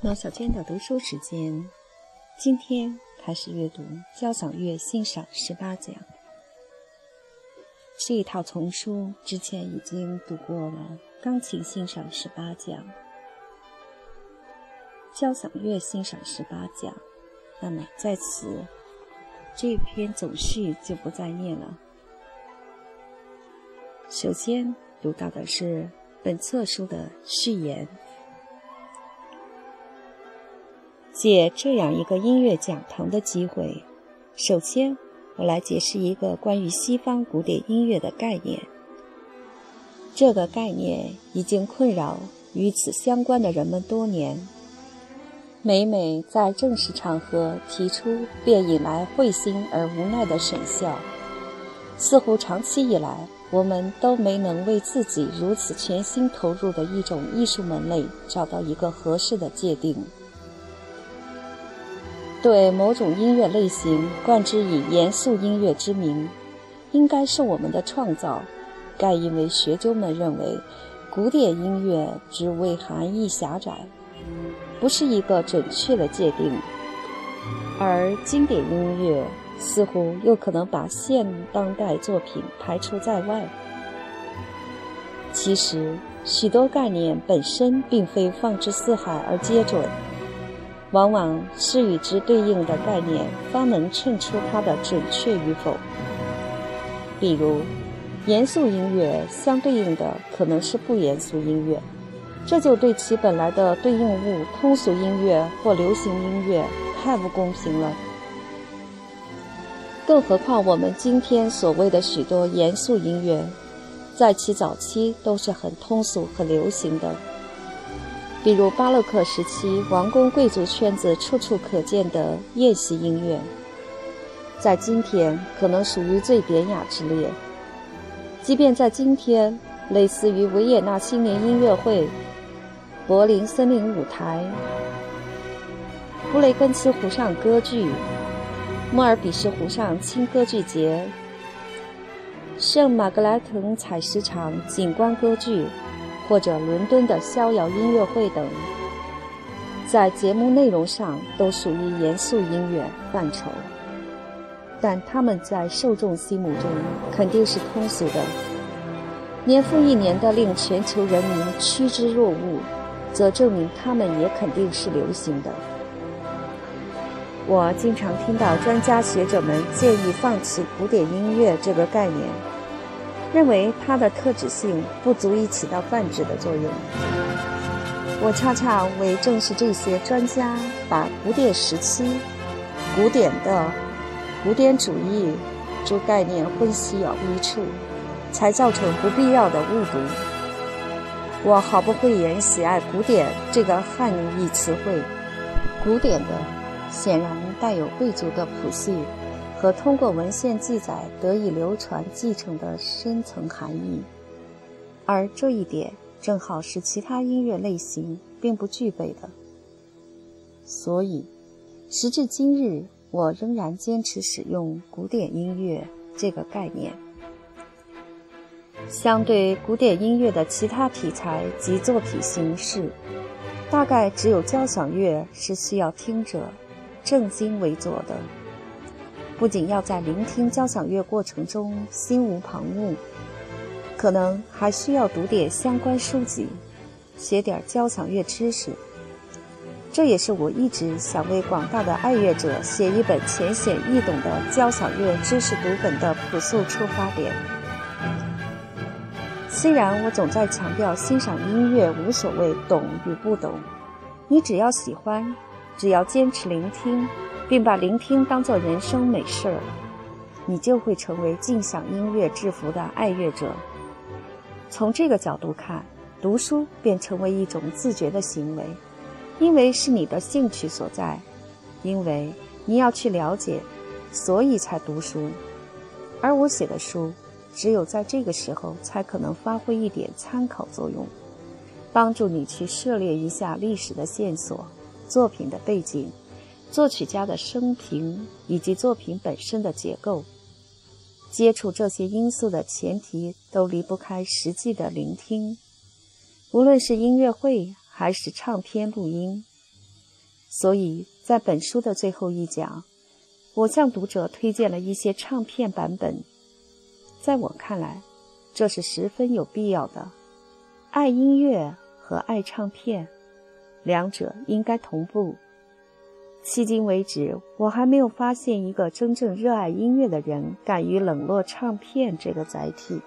毛小娟的读书时间，今天开始阅读交响乐欣赏十八讲。这一套丛书之前已经读过了，钢琴欣赏十八讲，交响乐欣赏十八讲。那么在此，这篇总序就不再念了。首先读到的是本册书的序言。借这样一个音乐讲堂的机会，首先我来解释一个关于西方古典音乐的概念。这个概念已经困扰与此相关的人们多年，每每在正式场合提出，便引来会心而无奈的沈笑。似乎长期以来，我们都没能为自己如此全心投入的一种艺术门类找到一个合适的界定。对某种音乐类型冠之以严肃音乐之名，应该是我们的创造。盖因为学究们认为，古典音乐之为含义狭窄，不是一个准确的界定；而经典音乐似乎又可能把现当代作品排除在外。其实，许多概念本身并非放之四海而皆准。往往是与之对应的概念方能衬出它的准确与否。比如，严肃音乐相对应的可能是不严肃音乐，这就对其本来的对应物通俗音乐或流行音乐太不公平了。更何况，我们今天所谓的许多严肃音乐，在其早期都是很通俗、很流行的。比如巴洛克时期王公贵族圈子处处可见的宴席音乐，在今天可能属于最典雅之列。即便在今天，类似于维也纳新年音乐会、柏林森林舞台、布雷根茨湖上歌剧、莫尔比什湖上轻歌剧节、圣马格莱滕采石场景观歌剧。或者伦敦的逍遥音乐会等，在节目内容上都属于严肃音乐范畴，但他们在受众心目中肯定是通俗的。年复一年的令全球人民趋之若鹜，则证明他们也肯定是流行的。我经常听到专家学者们建议放弃古典音乐这个概念。认为它的特指性不足以起到泛指的作用。我恰恰为正是这些专家把古典时期、古典的古典主义诸概念混淆一处，才造成不必要的误读。我毫不讳言喜爱“古典”这个汉译词汇，“古典”的显然带有贵族的谱系。和通过文献记载得以流传继承的深层含义，而这一点正好是其他音乐类型并不具备的。所以，时至今日，我仍然坚持使用“古典音乐”这个概念。相对古典音乐的其他题材及作品形式，大概只有交响乐是需要听者正襟危坐的。不仅要在聆听交响乐过程中心无旁骛，可能还需要读点相关书籍，学点交响乐知识。这也是我一直想为广大的爱乐者写一本浅显易懂的交响乐知识读本的朴素出发点。虽然我总在强调欣赏音乐无所谓懂与不懂，你只要喜欢，只要坚持聆听。并把聆听当作人生美事儿，你就会成为尽享音乐制服的爱乐者。从这个角度看，读书便成为一种自觉的行为，因为是你的兴趣所在，因为你要去了解，所以才读书。而我写的书，只有在这个时候才可能发挥一点参考作用，帮助你去涉猎一下历史的线索、作品的背景。作曲家的生平以及作品本身的结构，接触这些因素的前提都离不开实际的聆听。无论是音乐会还是唱片录音，所以在本书的最后一讲，我向读者推荐了一些唱片版本。在我看来，这是十分有必要的。爱音乐和爱唱片，两者应该同步。迄今为止，我还没有发现一个真正热爱音乐的人敢于冷落唱片这个载体。